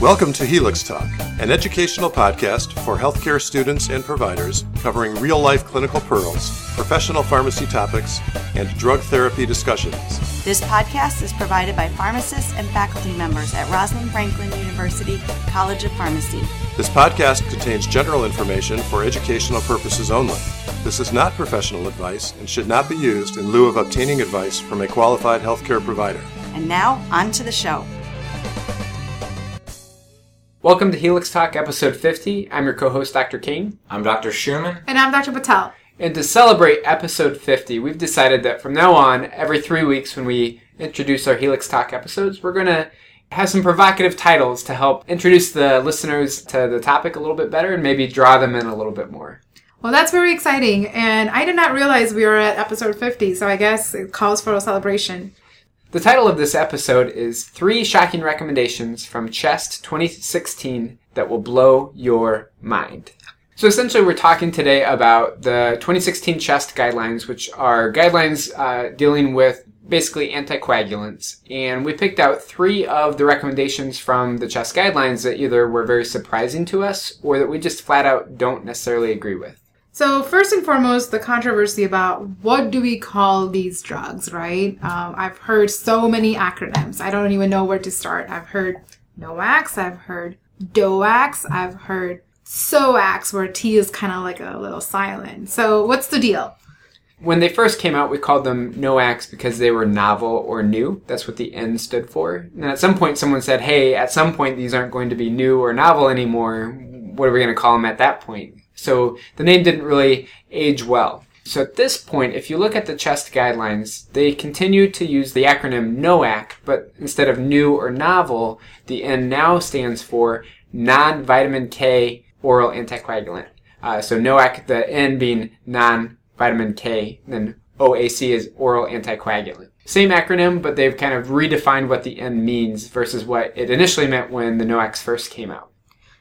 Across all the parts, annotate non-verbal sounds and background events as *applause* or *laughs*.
Welcome to Helix Talk, an educational podcast for healthcare students and providers covering real life clinical pearls, professional pharmacy topics, and drug therapy discussions. This podcast is provided by pharmacists and faculty members at Rosalind Franklin University College of Pharmacy. This podcast contains general information for educational purposes only. This is not professional advice and should not be used in lieu of obtaining advice from a qualified healthcare provider. And now, on to the show. Welcome to Helix Talk, episode 50. I'm your co host, Dr. Kane. I'm Dr. Schumann. And I'm Dr. Patel. And to celebrate episode 50, we've decided that from now on, every three weeks when we introduce our Helix Talk episodes, we're going to have some provocative titles to help introduce the listeners to the topic a little bit better and maybe draw them in a little bit more. Well, that's very exciting. And I did not realize we were at episode 50, so I guess it calls for a celebration. The title of this episode is Three Shocking Recommendations from CHEST 2016 That Will Blow Your Mind. So essentially, we're talking today about the 2016 CHEST guidelines, which are guidelines uh, dealing with basically anticoagulants. And we picked out three of the recommendations from the CHEST guidelines that either were very surprising to us or that we just flat out don't necessarily agree with. So first and foremost, the controversy about what do we call these drugs, right? Um, I've heard so many acronyms. I don't even know where to start. I've heard NOACs, I've heard DOACs, I've heard SOACs, where T is kind of like a little silent. So what's the deal? When they first came out, we called them NOACs because they were novel or new. That's what the N stood for. And at some point, someone said, hey, at some point, these aren't going to be new or novel anymore. What are we going to call them at that point? So the name didn't really age well. So at this point, if you look at the CHEST guidelines, they continue to use the acronym NOAC, but instead of new or novel, the N now stands for non-vitamin K oral anticoagulant. Uh, so NOAC, the N being non-vitamin K, then OAC is oral anticoagulant. Same acronym, but they've kind of redefined what the N means versus what it initially meant when the NOACs first came out.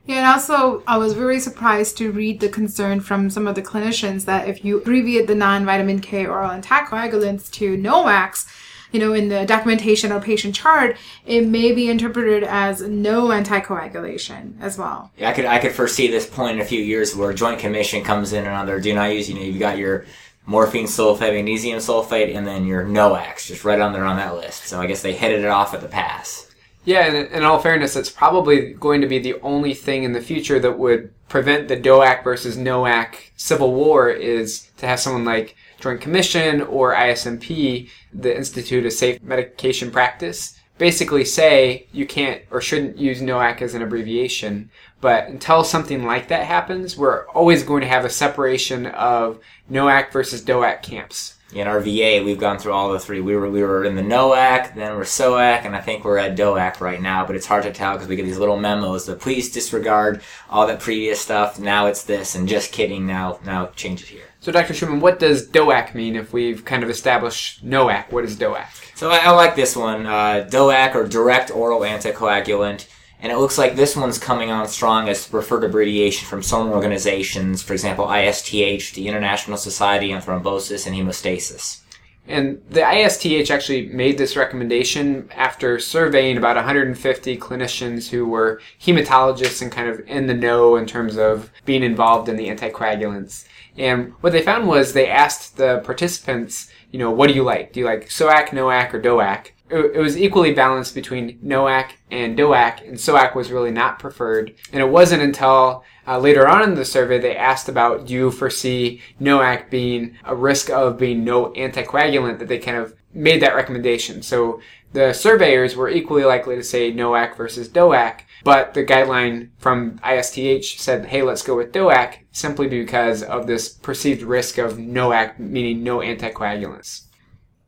Yeah, and also I was very surprised to read the concern from some of the clinicians that if you abbreviate the non-vitamin K oral anticoagulants to NOACs, you know, in the documentation or patient chart, it may be interpreted as no anticoagulation as well. Yeah, I could I could foresee this point in a few years where Joint Commission comes in and their do not use. You know, you've got your morphine sulfate, magnesium sulfate, and then your NOACs just right on there on that list. So I guess they headed it off at the pass. Yeah, and in all fairness, it's probably going to be the only thing in the future that would prevent the DOAC versus NOAC civil war is to have someone like Joint Commission or ISMP, the Institute of Safe Medication Practice, basically say you can't or shouldn't use NOAC as an abbreviation. But until something like that happens, we're always going to have a separation of NOAC versus DOAC camps in our VA, we've gone through all the three. We were we were in the NOAC, then we're SOAC, and I think we're at DOAC right now. But it's hard to tell because we get these little memos that please disregard all that previous stuff. Now it's this, and just kidding. Now now change it here. So, Dr. Schumann, what does DOAC mean if we've kind of established NOAC? What is DOAC? So I, I like this one, uh, DOAC or direct oral anticoagulant. And it looks like this one's coming on strong as preferred abbreviation from some organizations, for example, ISTH, the International Society on Thrombosis and Hemostasis. And the ISTH actually made this recommendation after surveying about 150 clinicians who were hematologists and kind of in the know in terms of being involved in the anticoagulants. And what they found was they asked the participants, you know, what do you like? Do you like SOAC, NOAC, or DOAC? It, was equally balanced between NOAC and DOAC, and SOAC was really not preferred. And it wasn't until uh, later on in the survey they asked about do you foresee NOAC being a risk of being no anticoagulant that they kind of made that recommendation. So the surveyors were equally likely to say NOAC versus DOAC, but the guideline from ISTH said, hey, let's go with DOAC simply because of this perceived risk of NOAC, meaning no anticoagulants.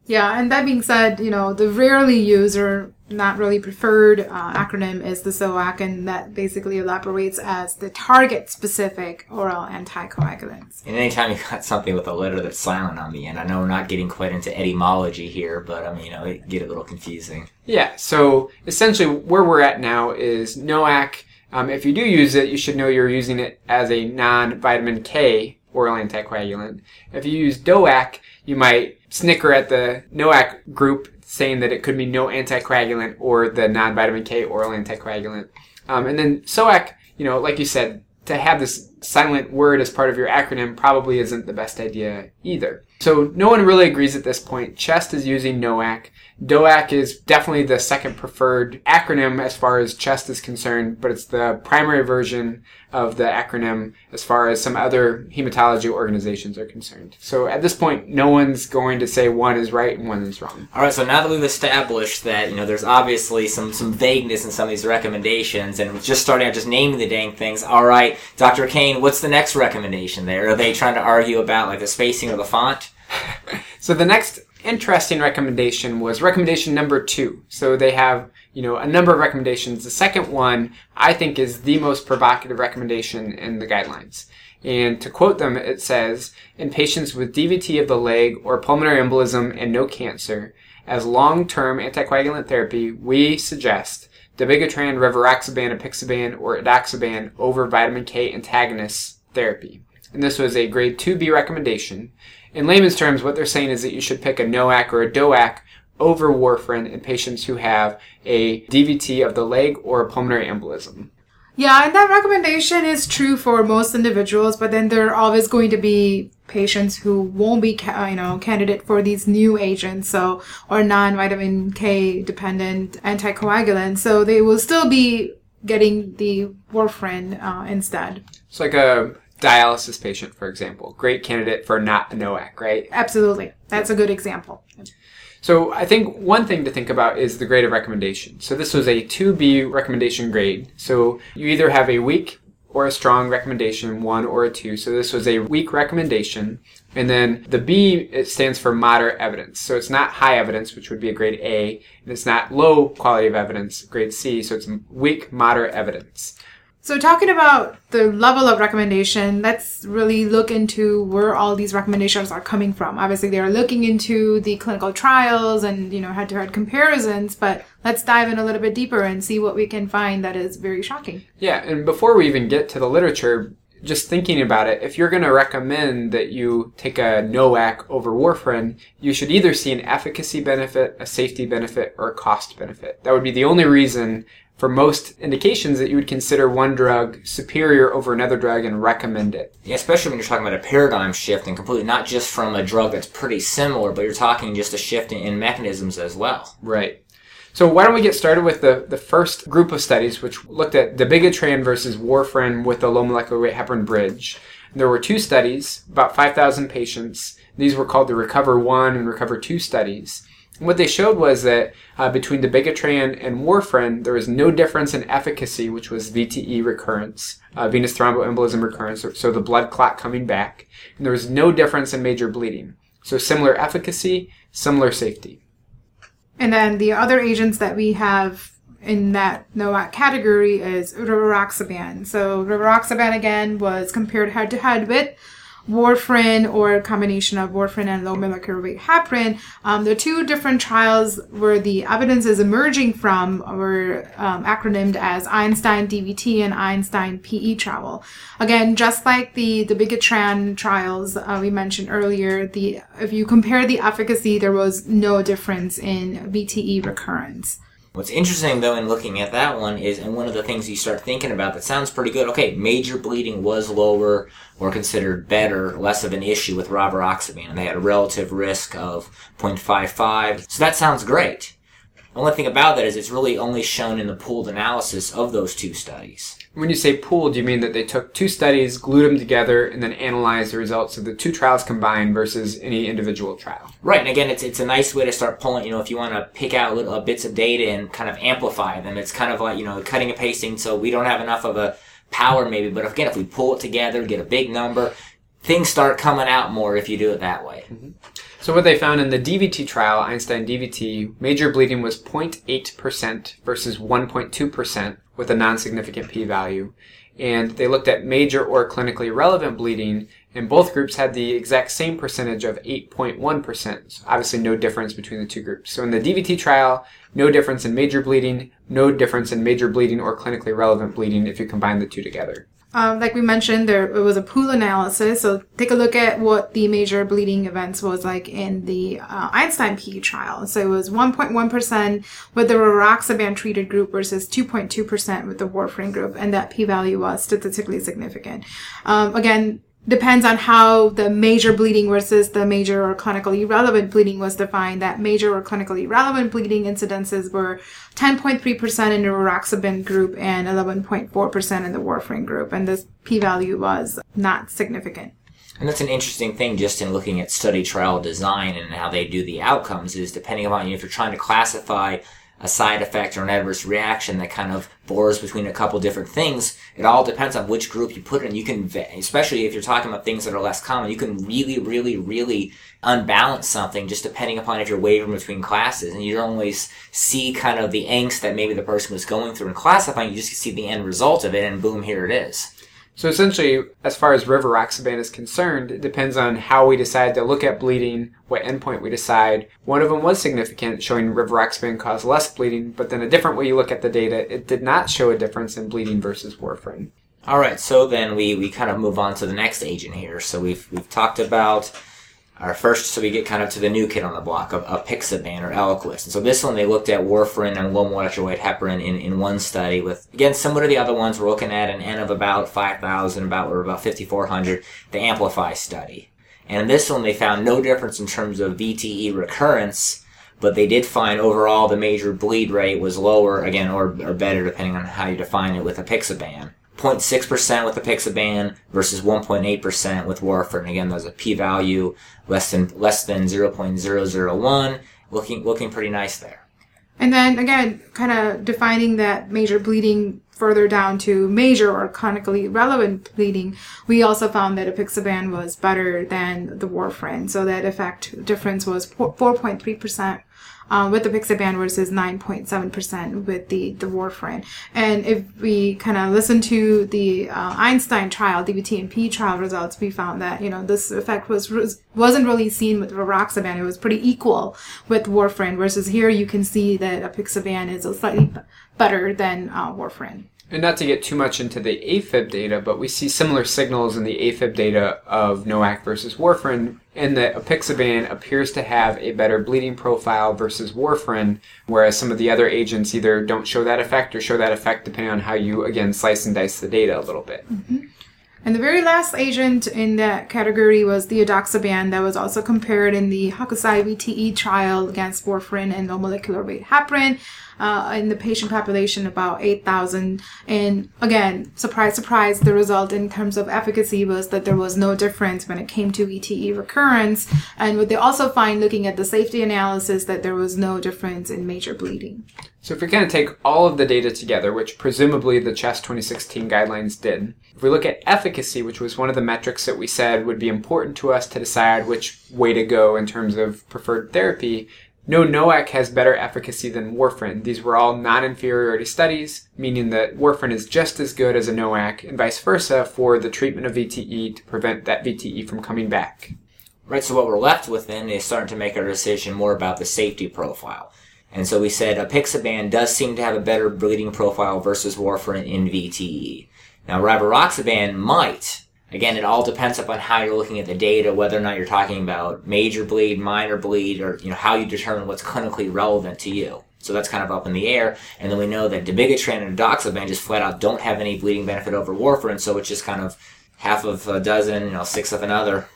Yeah, and that being said, you know, the rarely used or not really preferred uh, acronym is the SOAC, and that basically elaborates as the target specific oral anticoagulants. And anytime you got something with a letter that's silent on the end, I know we're not getting quite into etymology here, but I mean, you know, it get a little confusing. Yeah, so essentially where we're at now is NOAC. Um, if you do use it, you should know you're using it as a non vitamin K oral anticoagulant. If you use DOAC, you might snicker at the NOAC group saying that it could be no anticoagulant or the non-vitamin K oral anticoagulant. Um, and then SOAC, you know, like you said, to have this silent word as part of your acronym probably isn't the best idea either. So no one really agrees at this point. CHEST is using NOAC. DOAC is definitely the second preferred acronym as far as CHEST is concerned, but it's the primary version of the acronym as far as some other hematology organizations are concerned. So at this point, no one's going to say one is right and one is wrong. All right, so now that we've established that you know there's obviously some some vagueness in some of these recommendations, and just starting out just naming the dang things. All right, Dr. Kane, what's the next recommendation? There are they trying to argue about like the spacing of the font? *laughs* so the next interesting recommendation was recommendation number two. So they have, you know, a number of recommendations. The second one, I think, is the most provocative recommendation in the guidelines. And to quote them, it says, in patients with DVT of the leg or pulmonary embolism and no cancer, as long-term anticoagulant therapy, we suggest dabigatran, rivaroxaban, apixaban, or edoxaban over vitamin K antagonist therapy. And this was a grade 2B recommendation in layman's terms, what they're saying is that you should pick a NOAC or a DOAC over warfarin in patients who have a DVT of the leg or a pulmonary embolism. Yeah, and that recommendation is true for most individuals, but then there are always going to be patients who won't be, you know, candidate for these new agents, so or non-vitamin K dependent anticoagulants, so they will still be getting the warfarin uh, instead. It's like a dialysis patient, for example. Great candidate for not a NOAC, right? Absolutely. That's a good example. So I think one thing to think about is the grade of recommendation. So this was a 2B recommendation grade. So you either have a weak or a strong recommendation, one or a two. So this was a weak recommendation. And then the B, it stands for moderate evidence. So it's not high evidence, which would be a grade A, and it's not low quality of evidence, grade C. So it's weak, moderate evidence. So, talking about the level of recommendation, let's really look into where all these recommendations are coming from. Obviously, they are looking into the clinical trials and, you know, head to head comparisons, but let's dive in a little bit deeper and see what we can find that is very shocking. Yeah, and before we even get to the literature, just thinking about it, if you're going to recommend that you take a NOAC over warfarin, you should either see an efficacy benefit, a safety benefit, or a cost benefit. That would be the only reason for most indications that you would consider one drug superior over another drug and recommend it. Yeah, especially when you're talking about a paradigm shift and completely not just from a drug that's pretty similar, but you're talking just a shift in, in mechanisms as well. Right. So why don't we get started with the, the first group of studies, which looked at dabigatran versus warfarin with the low molecular weight heparin bridge. There were two studies, about 5,000 patients. These were called the Recover 1 and Recover 2 studies what they showed was that uh, between dabigatran and warfarin, there was no difference in efficacy, which was VTE recurrence, uh, venous thromboembolism recurrence, so the blood clot coming back. And there was no difference in major bleeding. So similar efficacy, similar safety. And then the other agents that we have in that NOAC category is rivaroxaban. So rivaroxaban again was compared head to head with warfarin or a combination of warfarin and low molecular weight heparin. Um, the two different trials where the evidence is emerging from were um, acronymed as Einstein DVT and Einstein PE travel. Again, just like the the dabigatran trials uh, we mentioned earlier, the if you compare the efficacy, there was no difference in VTE recurrence. What's interesting though in looking at that one is, and one of the things you start thinking about that sounds pretty good. Okay, major bleeding was lower or considered better, less of an issue with rivaroxaban, and they had a relative risk of 0.55. So that sounds great. The only thing about that is it's really only shown in the pooled analysis of those two studies. When you say pooled, do you mean that they took two studies, glued them together, and then analyzed the results of the two trials combined versus any individual trial? Right, and again, it's it's a nice way to start pulling. You know, if you want to pick out little uh, bits of data and kind of amplify them, it's kind of like you know cutting and pasting. So we don't have enough of a power maybe, but again, if we pull it together, get a big number, things start coming out more if you do it that way. Mm-hmm. So what they found in the DVT trial, Einstein DVT, major bleeding was 0.8% versus 1.2% with a non-significant p-value. And they looked at major or clinically relevant bleeding, and both groups had the exact same percentage of 8.1%. So obviously no difference between the two groups. So in the DVT trial, no difference in major bleeding, no difference in major bleeding or clinically relevant bleeding if you combine the two together. Um, like we mentioned, there it was a pool analysis. So take a look at what the major bleeding events was like in the uh, Einstein PE trial. So it was 1.1% with the rivaroxaban treated group versus 2.2% with the warfarin group, and that p-value was statistically significant. Um, again, depends on how the major bleeding versus the major or clinically relevant bleeding was defined. That major or clinically relevant bleeding incidences were 10.3% in the rivaroxaban group and 11.4% in the warfarin group. And this p-value was not significant. And that's an interesting thing just in looking at study trial design and how they do the outcomes is depending upon if you're trying to classify a side effect or an adverse reaction that kind of bores between a couple different things. It all depends on which group you put it in. You can, especially if you're talking about things that are less common, you can really, really, really unbalance something just depending upon if you're wavering between classes. And you don't always see kind of the angst that maybe the person was going through in classifying. You just see the end result of it and boom, here it is. So essentially, as far as rivaroxaban is concerned, it depends on how we decide to look at bleeding, what endpoint we decide. One of them was significant, showing rivaroxaban caused less bleeding, but then a different way you look at the data, it did not show a difference in bleeding versus warfarin. All right, so then we, we kind of move on to the next agent here. So we've we've talked about our first, so we get kind of to the new kid on the block of apixaban or Eliquis. And so this one, they looked at warfarin and low molecular weight heparin in, in one study with, again, similar to the other ones, we're looking at an N of about 5,000, about, or about 5,400, the Amplify study. And in this one, they found no difference in terms of VTE recurrence, but they did find overall the major bleed rate was lower, again, or, or better depending on how you define it with a apixaban. 0.6% with apixaban versus 1.8% with warfarin. Again, there's a p-value less than less than 0.001. Looking looking pretty nice there. And then again, kind of defining that major bleeding further down to major or clinically relevant bleeding, we also found that apixaban was better than the warfarin. So that effect difference was 4.3% um, with the apixaban versus 9.7% with the, the warfarin. And if we kind of listen to the uh, Einstein trial, DVT-NP trial results, we found that, you know, this effect was, wasn't really seen with rivaroxaban. It was pretty equal with warfarin versus here you can see that a apixaban is a slightly better than uh, warfarin. And not to get too much into the AFib data, but we see similar signals in the AFib data of NOAC versus warfarin and that apixaban appears to have a better bleeding profile versus warfarin, whereas some of the other agents either don't show that effect or show that effect depending on how you, again, slice and dice the data a little bit. Mm-hmm. And the very last agent in that category was the edoxaban that was also compared in the Hokusai VTE trial against warfarin and low molecular weight heparin uh, in the patient population about 8,000. And again, surprise, surprise, the result in terms of efficacy was that there was no difference when it came to VTE recurrence. And what they also find looking at the safety analysis that there was no difference in major bleeding. So if we kind of take all of the data together, which presumably the CHEST 2016 guidelines did, if we look at efficacy, which was one of the metrics that we said would be important to us to decide which way to go in terms of preferred therapy, no NOAC has better efficacy than warfarin. These were all non-inferiority studies, meaning that warfarin is just as good as a NOAC, and vice versa for the treatment of VTE to prevent that VTE from coming back. Right, so what we're left with then is starting to make our decision more about the safety profile. And so we said apixaban does seem to have a better bleeding profile versus warfarin in VTE. Now rivaroxaban might, Again, it all depends upon how you're looking at the data, whether or not you're talking about major bleed, minor bleed, or you know how you determine what's clinically relevant to you. So that's kind of up in the air. And then we know that dabigatran and edoxaban just flat out don't have any bleeding benefit over warfarin, so it's just kind of half of a dozen, you know, six of another.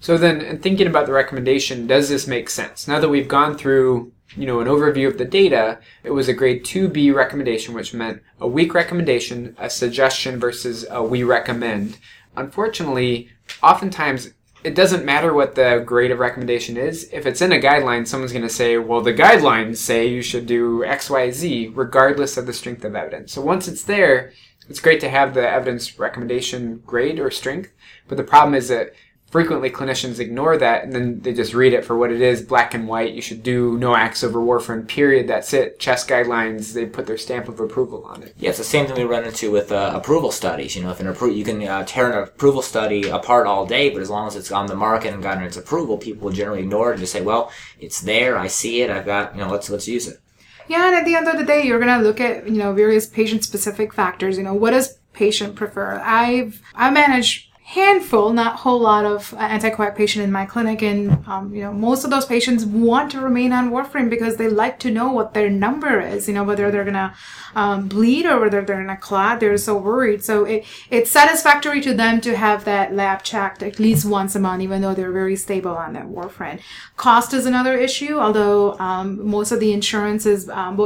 So then, in thinking about the recommendation, does this make sense? Now that we've gone through, you know, an overview of the data, it was a grade 2B recommendation, which meant a weak recommendation, a suggestion versus a we recommend unfortunately, oftentimes it doesn't matter what the grade of recommendation is. If it's in a guideline, someone's going to say, well, the guidelines say you should do X, Y, Z, regardless of the strength of evidence. So once it's there, it's great to have the evidence recommendation grade or strength. But the problem is that frequently clinicians ignore that and then they just read it for what it is, black and white. You should do NOACs over warfarin, period. That's it. CHEST guidelines, they put their stamp of approval on it. Yeah, it's the same thing we run into with uh, approval studies. You know, if an appro- you can uh, tear an approval study apart all day, but as long as it's on the market and gotten its approval, people will generally ignore it and just say, well, it's there, I see it, I've got, you know, let's, let's use it. Yeah, and at the end of the day, you're going to look at, you know, various patient specific factors. You know, what does patient prefer. I've I manage handful, not whole lot of uh, anticoag patient in my clinic, and um, you know most of those patients want to remain on warfarin because they like to know what their number is. You know whether they're gonna um, bleed or whether they're gonna clot. They're so worried. So it it's satisfactory to them to have that lab checked at least once a month, even though they're very stable on that warfarin. Cost is another issue, although um, most of the insurances. Um,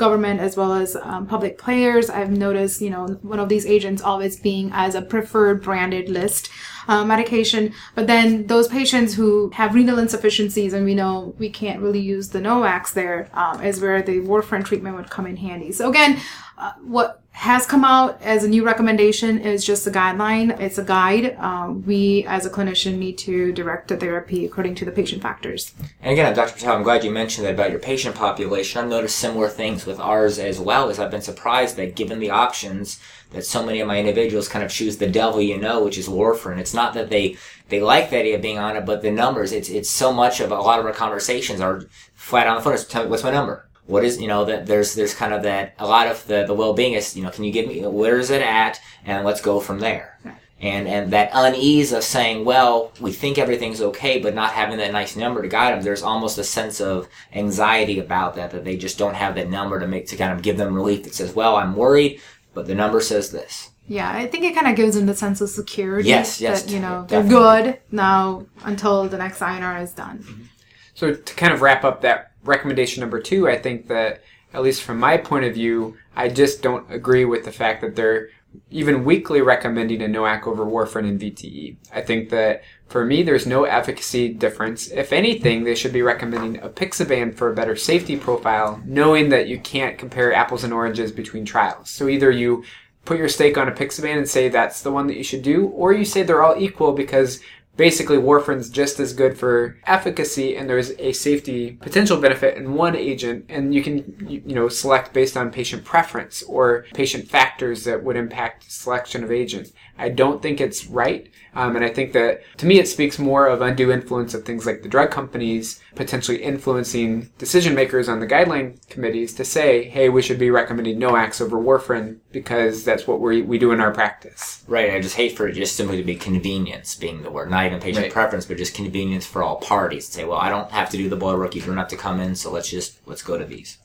government as well as um, public players. I've noticed, you know, one of these agents always being as a preferred branded list uh, medication. But then those patients who have renal insufficiencies, and we know we can't really use the NOACs there, um, is where the warfarin treatment would come in handy. So again, uh, what has come out as a new recommendation is just a guideline. It's a guide. Um, we, as a clinician, need to direct the therapy according to the patient factors. And again, Dr. Patel, I'm glad you mentioned that about your patient population. I've noticed similar things with ours as well. As I've been surprised that given the options that so many of my individuals kind of choose the devil you know, which is warfarin. It's not that they they like the idea of being on it, but the numbers. It's it's so much of a lot of our conversations are flat on the phone. Tell me what's my number what is you know that there's there's kind of that a lot of the the well-being is you know can you give me where is it at and let's go from there and and that unease of saying well we think everything's okay but not having that nice number to guide them there's almost a sense of anxiety about that that they just don't have that number to make to kind of give them relief that says well i'm worried but the number says this yeah, I think it kind of gives them the sense of security. Yes, yes, That, you know, definitely. they're good now until the next INR is done. So to kind of wrap up that recommendation number two, I think that at least from my point of view, I just don't agree with the fact that they're even weakly recommending a NOAC over warfarin and VTE. I think that for me, there's no efficacy difference. If anything, they should be recommending a apixaban for a better safety profile, knowing that you can't compare apples and oranges between trials. So either you put your stake on a apixaban and say that's the one that you should do, or you say they're all equal because basically warfarin's just as good for efficacy and there's a safety potential benefit in one agent and you can you know select based on patient preference or patient factors that would impact selection of agents i don't think it's right um, and i think that to me it speaks more of undue influence of things like the drug companies potentially influencing decision makers on the guideline committees to say hey we should be recommending NOACs over warfarin because that's what we, we do in our practice. Right i just hate for it just simply to be convenience being the word not even patient Right. preference but just convenience for all parties say well i don't have to do the blood work you don't have to come in so let's just let's go to these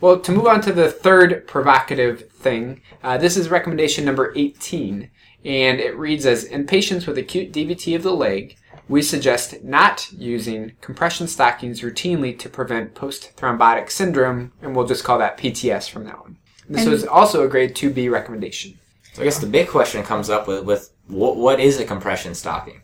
Well, to move on to the third provocative thing, uh, this is recommendation number 18, and it reads as In patients with acute DVT of the leg, we suggest not using compression stockings routinely to prevent post thrombotic syndrome, and we'll just call that PTS from now on. This And- was also a grade 2B recommendation. so i guess the big question comes up with with what, what is a compression stocking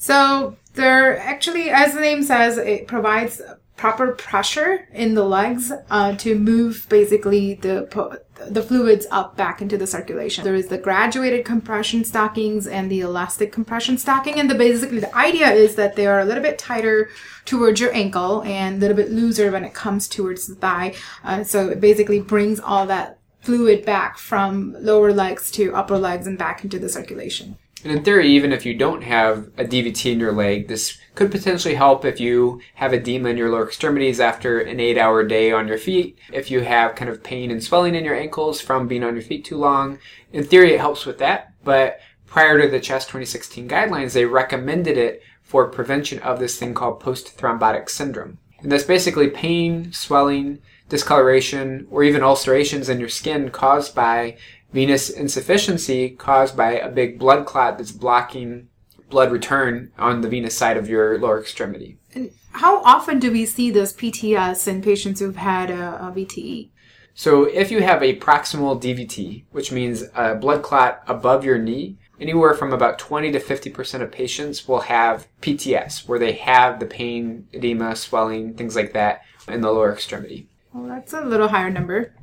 So they're actually, as the name says, it provides proper pressure in the legs uh, to move basically the the fluids up back into the circulation. There is the graduated compression stockings and the elastic compression stocking, and the basically the idea is that they are a little bit tighter towards your ankle and a little bit looser when it comes towards the thigh. Uh, so it basically brings all that fluid back from lower legs to upper legs and back into the circulation. And in theory, even if you don't have a DVT in your leg, this could potentially help if you have edema in your lower extremities after an eight hour day on your feet, if you have kind of pain and swelling in your ankles from being on your feet too long. In theory, it helps with that, but prior to the CHEST 2016 guidelines, they recommended it for prevention of this thing called post thrombotic syndrome. And that's basically pain, swelling, discoloration, or even ulcerations in your skin caused by venous insufficiency caused by a big blood clot that's blocking blood return on the venous side of your lower extremity. And how often do we see this PTS in patients who've had a, a VTE? So if you have a proximal DVT, which means a blood clot above your knee, anywhere from about 20 to 50% of patients will have PTS, where they have the pain, edema, swelling, things like that in the lower extremity. Well, that's a little higher number.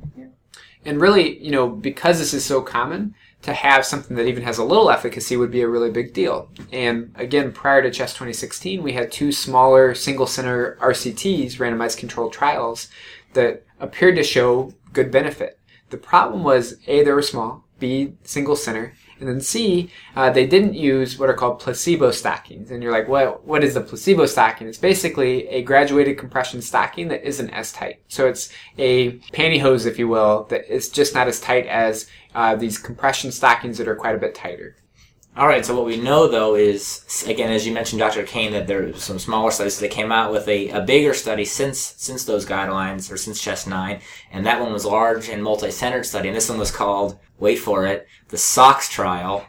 And really, you know, because this is so common, to have something that even has a little efficacy would be a really big deal. And again, prior to CHEST 2016, we had two smaller single center RCTs, randomized controlled trials, that appeared to show good benefit. The problem was A, they were small, B, single center. And then C, uh, they didn't use what are called placebo stockings. And you're like, what, what is a placebo stocking? It's basically a graduated compression stocking that isn't as tight. So it's a pantyhose, if you will, that is just not as tight as uh, these compression stockings that are quite a bit tighter. All right. So what we know though is, again, as you mentioned, Dr. Kane, that there are some smaller studies that came out with a, a bigger study since since those guidelines or since Chest Nine, and that one was large and multi-centered study, and this one was called, wait for it, the SOX trial.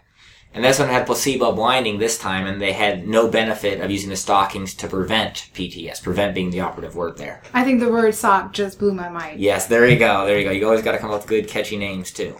And this one had placebo blinding this time, and they had no benefit of using the stockings to prevent PTS. Prevent being the operative word there. I think the word sock just blew my mind. Yes, there you go. There you go. You always got to come up with good, catchy names too.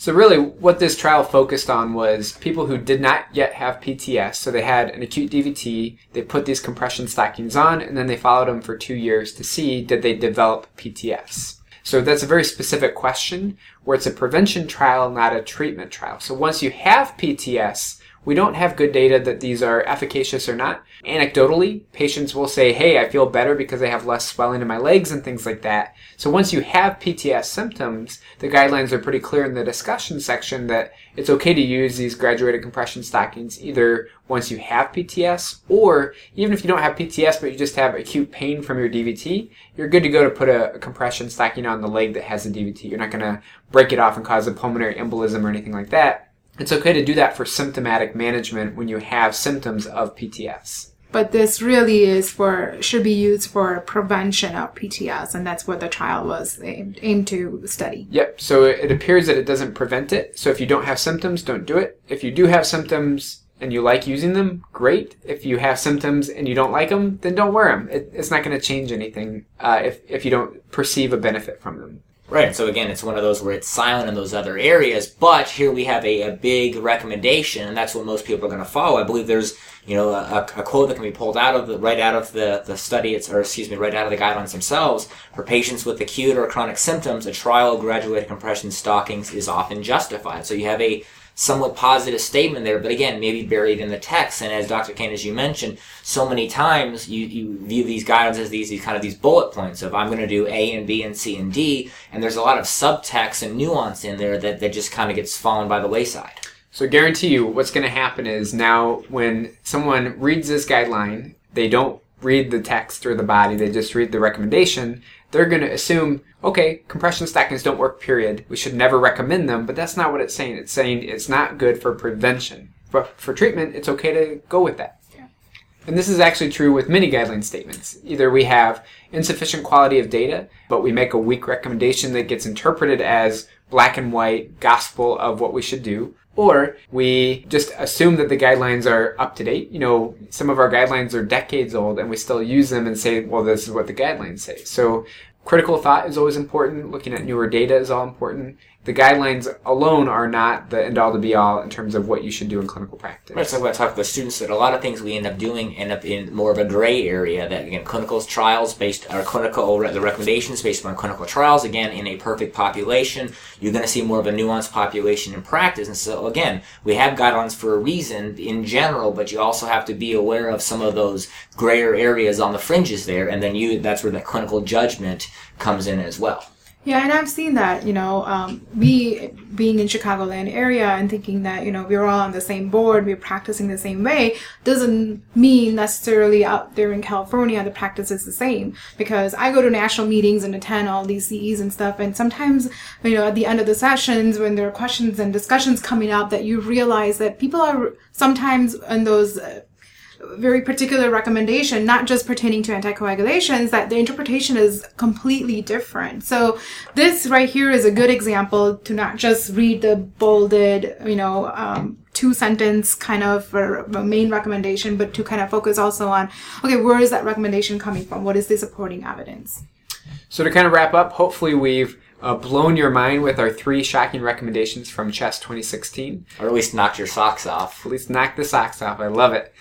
So really, what this trial focused on was people who did not yet have PTS. So they had an acute DVT. They put these compression stockings on, and then they followed them for two years to see did they develop PTS. So that's a very specific question where it's a prevention trial, not a treatment trial. So once you have PTS, we don't have good data that these are efficacious or not. Anecdotally, patients will say, hey, I feel better because I have less swelling in my legs and things like that. So once you have PTS symptoms, the guidelines are pretty clear in the discussion section that it's okay to use these graduated compression stockings either once you have PTS or even if you don't have PTS but you just have acute pain from your DVT, you're good to go to put a, compression stocking on the leg that has a DVT. You're not going to break it off and cause a pulmonary embolism or anything like that. It's okay to do that for symptomatic management when you have symptoms of PTS. But this really is for should be used for prevention of PTS, and that's what the trial was aimed, aimed to study. Yep. So it appears that it doesn't prevent it. So if you don't have symptoms, don't do it. If you do have symptoms and you like using them, great. If you have symptoms and you don't like them, then don't wear them. It, it's not going to change anything uh, if if you don't perceive a benefit from them. Right. So again, it's one of those where it's silent in those other areas, but here we have a, a big recommendation, and that's what most people are going to follow. I believe there's, you know, a, a quote that can be pulled out of the, right out of the, the study, it's, or excuse me, right out of the guidelines themselves. For patients with acute or chronic symptoms, a trial of graduated compression stockings is often justified. So you have a somewhat positive statement there, but again, maybe buried in the text. And as Dr. Kane, as you mentioned, so many times you, you view these guidelines as these, these kind of these bullet points of I'm going to do A and B and C and D, and there's a lot of subtext and nuance in there that, that just kind of gets fallen by the wayside. So I guarantee you what's going to happen is now when someone reads this guideline, they don't read the text or the body, they just read the recommendation, they're going to assume, okay, compression stockings don't work, period. We should never recommend them, but that's not what it's saying. It's saying it's not good for prevention. But for treatment, it's okay to go with that. And this is actually true with many guideline statements. Either we have insufficient quality of data, but we make a weak recommendation that gets interpreted as black and white gospel of what we should do, or we just assume that the guidelines are up to date. You know, some of our guidelines are decades old and we still use them and say, well, this is what the guidelines say. So critical thought is always important. Looking at newer data is all important the guidelines alone are not the end all to be all in terms of what you should do in clinical practice. Right, so I'm going to talk with students that a lot of things we end up doing end up in more of a gray area. That again, clinical trials based or clinical the recommendations based on clinical trials. Again, in a perfect population, you're going to see more of a nuanced population in practice. And so again, we have guidelines for a reason in general, but you also have to be aware of some of those grayer areas on the fringes there, and then you that's where the clinical judgment comes in as well. Yeah, and I've seen that, you know, um, we being in Chicagoland area and thinking that, you know, we're all on the same board, we're practicing the same way, doesn't mean necessarily out there in California the practice is the same. Because I go to national meetings and attend all these CEs and stuff, and sometimes, you know, at the end of the sessions, when there are questions and discussions coming up, that you realize that people are sometimes in those uh, very particular recommendation, not just pertaining to anticoagulations, that the interpretation is completely different. So this right here is a good example to not just read the bolded, you know, um, two sentence kind of main recommendation, but to kind of focus also on, okay, where is that recommendation coming from? What is the supporting evidence? So to kind of wrap up, hopefully we've uh, blown your mind with our three shocking recommendations from CHEST 2016. Or at least knocked your socks off. At least knocked the socks off. I love it.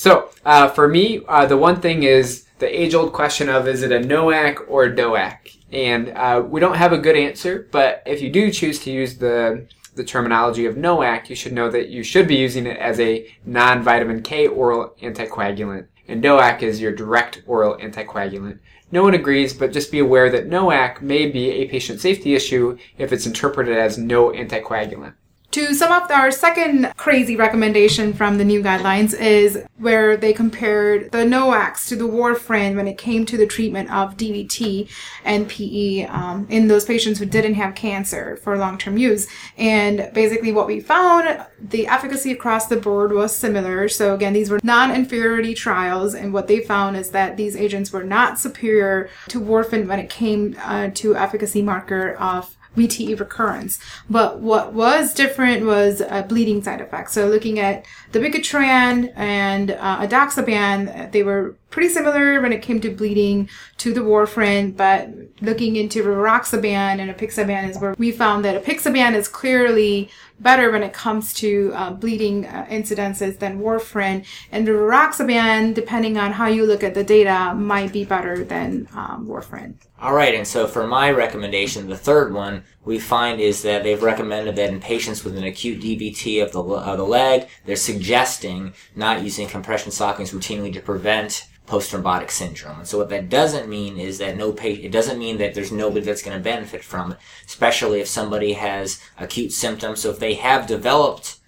So, uh, for me, uh, the one thing is the age old question of is it a NOAC or a DOAC? And uh, we don't have a good answer, but if you do choose to use the the terminology of NOAC, you should know that you should be using it as a non-vitamin K oral anticoagulant. And DOAC is your direct oral anticoagulant. No one agrees, but just be aware that NOAC may be a patient safety issue if it's interpreted as no anticoagulant. To sum up, our second crazy recommendation from the new guidelines is where they compared the NOACs to the warfarin when it came to the treatment of DVT and PE um, in those patients who didn't have cancer for long-term use. And basically what we found, the efficacy across the board was similar. So again, these were non-inferiority trials. And what they found is that these agents were not superior to warfarin when it came uh, to efficacy marker of VTE recurrence. But what was different was a bleeding side effect. So looking at the Dabigatran and uh, edoxaban, they were pretty similar when it came to bleeding to the warfarin, but looking into rivaroxaban and apixaban is where we found that apixaban is clearly better when it comes to uh, bleeding uh, incidences than warfarin, and rivaroxaban, depending on how you look at the data, might be better than um, warfarin. All right, and so for my recommendation, the third one we find is that they've recommended that in patients with an acute DVT of the, of the leg, they're suggesting not using compression stockings routinely to prevent post-thrombotic syndrome. And so what that doesn't mean is that no patient, it doesn't mean that there's nobody that's going to benefit from it, especially if somebody has acute symptoms. So if they have developed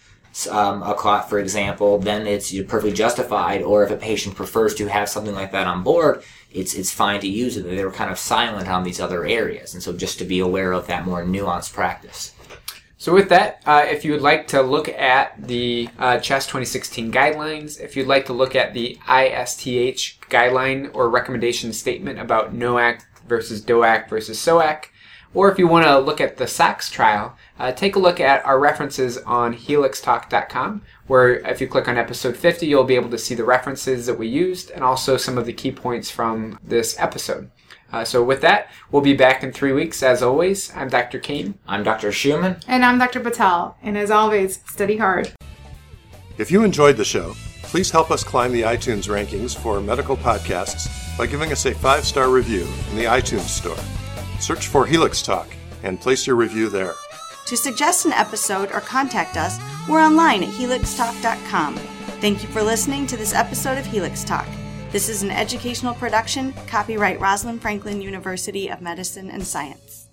um, a clot, for example, then it's perfectly justified. Or if a patient prefers to have something like that on board, it's it's fine to use it. They were kind of silent on these other areas, and so just to be aware of that more nuanced practice. So with that, uh, if you would like to look at the uh, CHEST 2016 guidelines, if you'd like to look at the ISTH guideline or recommendation statement about NOAC versus DOAC versus SOAC, or if you want to look at the SOX trial, uh, take a look at our references on helixtalk.com, where if you click on episode 50, you'll be able to see the references that we used and also some of the key points from this episode. Uh, so with that, we'll be back in three weeks. As always, I'm Dr. Kane. I'm Dr. Schumann. And I'm Dr. Patel. And as always, study hard. If you enjoyed the show, please help us climb the iTunes rankings for medical podcasts by giving us a five star review in the iTunes store. Search for Helix Talk and place your review there. To suggest an episode or contact us, we're online at helixtalk.com. Thank you for listening to this episode of Helix Talk. This is an educational production, copyright Rosalind Franklin University of Medicine and Science.